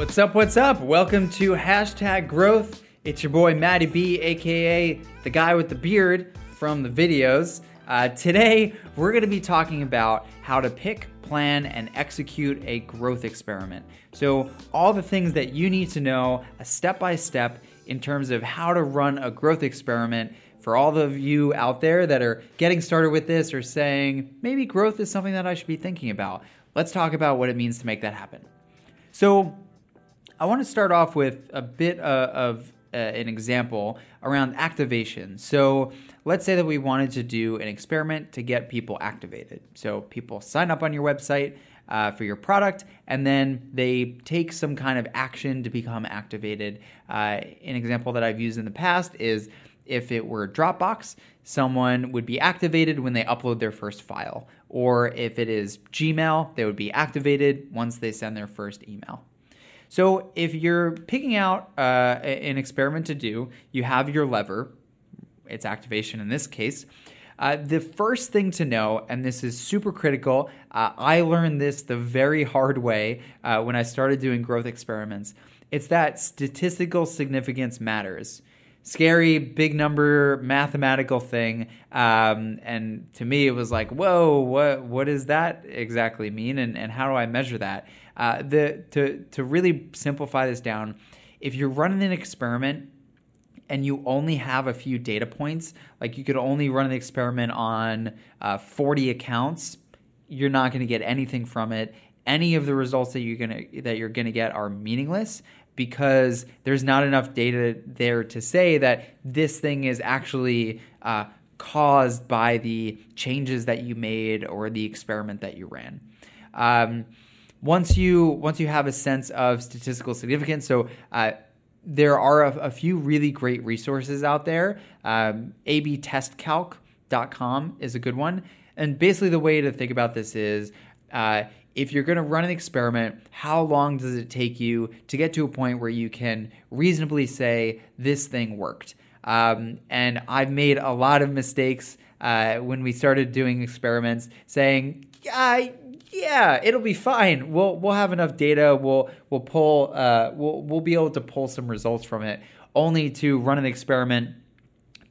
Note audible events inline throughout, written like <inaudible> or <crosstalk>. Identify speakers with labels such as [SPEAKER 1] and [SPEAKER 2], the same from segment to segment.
[SPEAKER 1] What's up? What's up? Welcome to hashtag growth. It's your boy Matty B, aka the guy with the beard from the videos. Uh, today, we're going to be talking about how to pick, plan, and execute a growth experiment. So, all the things that you need to know, a step by step, in terms of how to run a growth experiment for all of you out there that are getting started with this or saying, maybe growth is something that I should be thinking about. Let's talk about what it means to make that happen. So, I want to start off with a bit uh, of uh, an example around activation. So, let's say that we wanted to do an experiment to get people activated. So, people sign up on your website uh, for your product and then they take some kind of action to become activated. Uh, an example that I've used in the past is if it were Dropbox, someone would be activated when they upload their first file. Or if it is Gmail, they would be activated once they send their first email. So if you're picking out uh, an experiment to do, you have your lever, its activation in this case. Uh, the first thing to know, and this is super critical, uh, I learned this the very hard way uh, when I started doing growth experiments. It's that statistical significance matters. Scary, big number, mathematical thing, um, and to me it was like, whoa, what what does that exactly mean, and, and how do I measure that? Uh, the to to really simplify this down, if you're running an experiment and you only have a few data points, like you could only run an experiment on uh, 40 accounts, you're not going to get anything from it. Any of the results that you're gonna that you're gonna get are meaningless because there's not enough data there to say that this thing is actually uh, caused by the changes that you made or the experiment that you ran. Um, once you once you have a sense of statistical significance, so uh, there are a, a, few really great resources out there. Um, ABTestCalc.com is a good one, and basically the way to think about this is. Uh, if you're going to run an experiment, how long does it take you to get to a point where you can reasonably say this thing worked? Um, and I've made a lot of mistakes uh, when we started doing experiments, saying, "I yeah, it'll be fine. We'll we'll have enough data. We'll we'll pull uh, we'll we'll be able to pull some results from it. Only to run an experiment,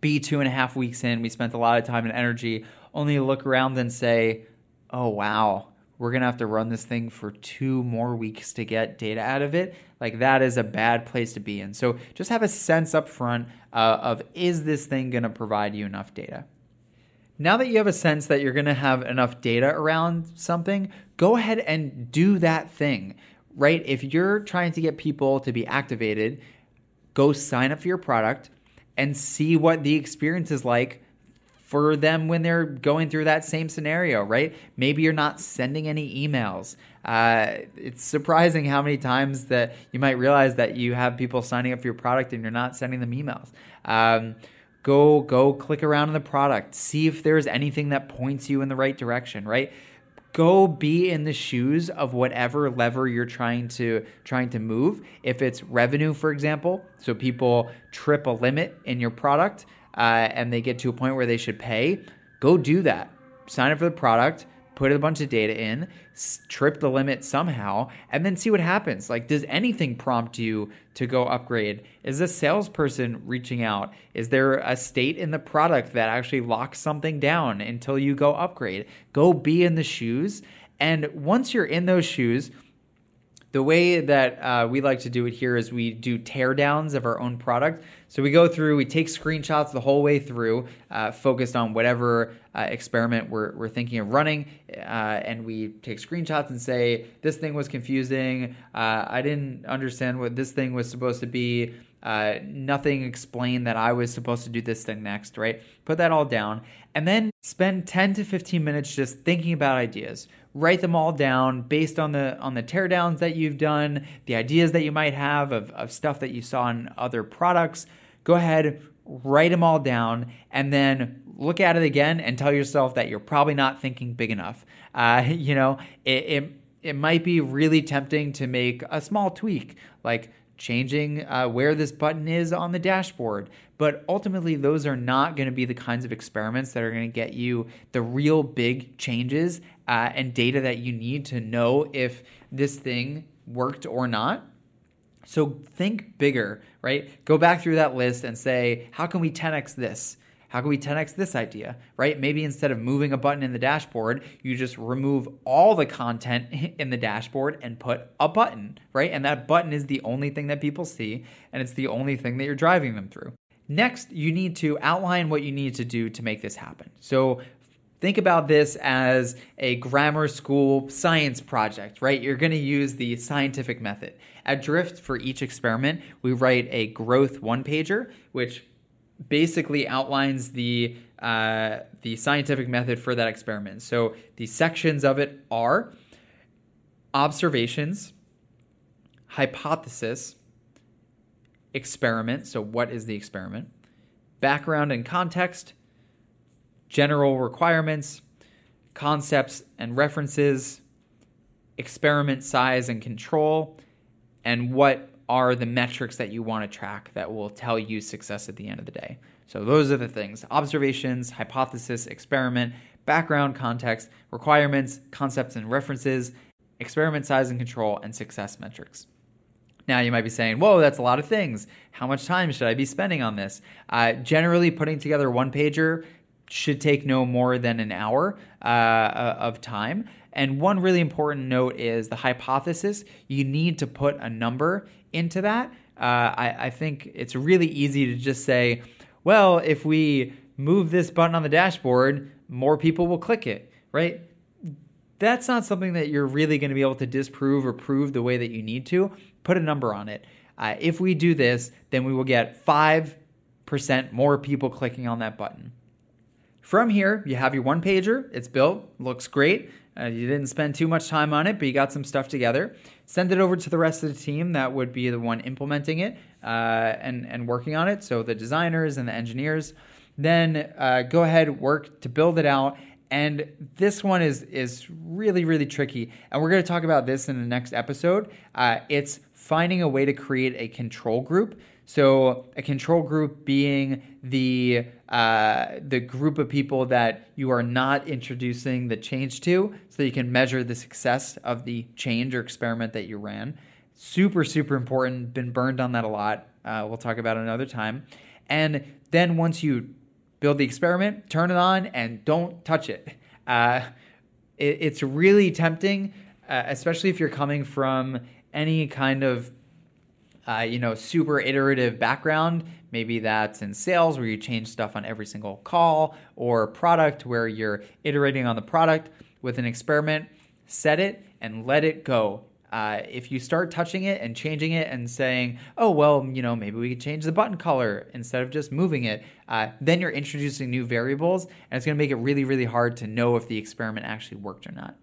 [SPEAKER 1] be two and a half weeks in. We spent a lot of time and energy. Only to look around and say, oh wow, we're gonna have to run this thing for two more weeks to get data out of it. Like that is a bad place to be in. So just have a sense up front uh, of is this thing gonna provide you enough data now that you have a sense that you're going to have enough data around something, go ahead and do that thing, right? If you're trying to get people to be activated, go sign up for your product and see what the experience is like for them when they're going through that same scenario, right? Maybe you're not sending any emails. Uh, it's surprising how many times that you might realize that you have people signing up for your product and you're not sending them emails. Um, go go click around in the product see if there's anything that points you in the right direction right go be in the shoes of whatever lever you're trying to trying to move if it's revenue for example so people trip a limit in your product uh, and they get to a point where they should pay go do that sign up for the product put a bunch of data in, trip the limit somehow, and then see what happens. Like, does anything prompt you to go upgrade? Is a salesperson reaching out? Is there a state in the product that actually locks something down until you go upgrade? Go be in the shoes. And once you're in those shoes, the way that uh, we like to do it here is we do teardowns of our own product. So we go through, we take screenshots the whole way through, uh, focused on whatever uh, experiment we're, we're thinking of running, uh, and we take screenshots and say, this thing was confusing. Uh, I didn't understand what this thing was supposed to be. Uh, nothing explained that I was supposed to do this thing next, right? Put that all down and then spend 10 to 15 minutes just thinking about ideas. Write them all down based on the on the teardowns that you've done, the ideas that you might have of, of stuff that you saw in other products. Go ahead, write them all down, and then look at it again and tell yourself that you're probably not thinking big enough. Uh, <laughs> you know, it, it it might be really tempting to make a small tweak, like changing uh, where this button is on the dashboard. But ultimately, those are not going to be the kinds of experiments that are going to get you the real big changes uh, and data that you need to know if this thing worked or not. So think bigger, right? Go back through that list and say, how can we 10x this? How can we 10x this idea, right? Maybe instead of moving a button in the dashboard, you just remove all the content <laughs> in the dashboard and put a button, right? And that button is the only thing that people see, and it's the only thing that you're driving them through. Next, you need to outline what you need to do to make this happen. So, Think about this as a grammar school science project, right? You're going to use the scientific method. At Drift, for each experiment, we write a growth one pager, which basically outlines the uh, the scientific method for that experiment. So the sections of it are observations, hypothesis, experiment. So what is the experiment? Background and context, general requirements, concepts and references, experiment size and control, and what are the metrics that you want to track that will tell you success at the end of the day. So, those are the things observations, hypothesis, experiment, background, context, requirements, concepts and references, experiment size and control, and success metrics. Now, you might be saying, whoa, that's a lot of things. How much time should I be spending on this? Uh, generally, putting together one pager should take no more than an hour uh, of time. And one really important note is the hypothesis. You need to put a number into that. Uh, I, I think it's really easy to just say, well, if we move this button on the dashboard, more people will click it, right? That's not something that you're really going to be able to disprove or prove the way that you need to. Put a number on it. Uh, if we do this, then we will get 5% more people clicking on that button. From here, you have your one pager. It's built, looks great. Uh, you didn't spend too much time on it, but you got some stuff together. Send it over to the rest of the team that would be the one implementing it uh, and, and working on it. So the designers and the engineers. Then uh, go ahead, work to build it out. And this one is is really really tricky, and we're going to talk about this in the next episode. Uh, it's finding a way to create a control group. So a control group being the uh, the group of people that you are not introducing the change to, so you can measure the success of the change or experiment that you ran. Super super important. Been burned on that a lot. Uh, we'll talk about it another time. And then once you build the experiment, turn it on, and don't touch it. Uh, it it's really tempting, uh, especially if you're coming from any kind of uh, you know, super iterative background. Maybe that's in sales where you change stuff on every single call, or product where you're iterating on the product with an experiment. Set it and let it go. Uh, if you start touching it and changing it and saying, oh, well, you know, maybe we could change the button color instead of just moving it, uh, then you're introducing new variables and it's going to make it really, really hard to know if the experiment actually worked or not.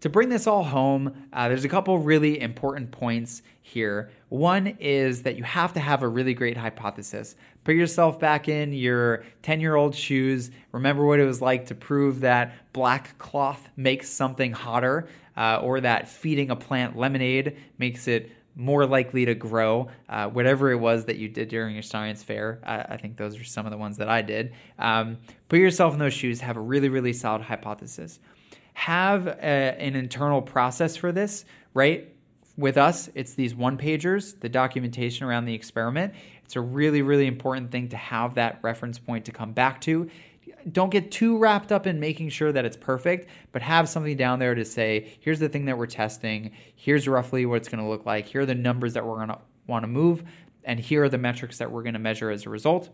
[SPEAKER 1] To bring this all home, uh, there's a couple really important points here. One is that you have to have a really great hypothesis. Put yourself back in your 10 year old shoes. Remember what it was like to prove that black cloth makes something hotter, uh, or that feeding a plant lemonade makes it more likely to grow. Uh, whatever it was that you did during your science fair, I think those are some of the ones that I did. Um, put yourself in those shoes, have a really, really solid hypothesis have a, an internal process for this, right? With us, it's these one pagers, the documentation around the experiment. It's a really, really important thing to have that reference point to come back to. Don't get too wrapped up in making sure that it's perfect, but have something down there to say, here's the thing that we're testing, here's roughly what it's going to look like, here are the numbers that we're going to want to move, and here are the metrics that we're going to measure as a result.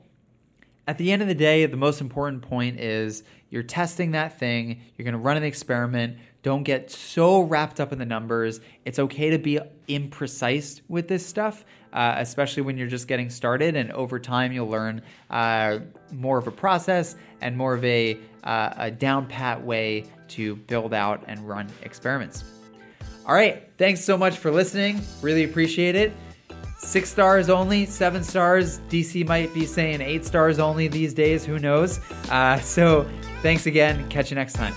[SPEAKER 1] At the end of the day, the most important point is you're testing that thing, you're going to run an experiment. Don't get so wrapped up in the numbers. It's okay to be imprecise with this stuff, uh, especially when you're just getting started. And over time, you'll learn uh, more of a process and more of a, uh, a down pat way to build out and run experiments. All right. Thanks so much for listening. Really appreciate it. Six stars only, seven stars. DG might be saying eight stars only these days. Who knows? Uh, so thanks again. Catch you next time.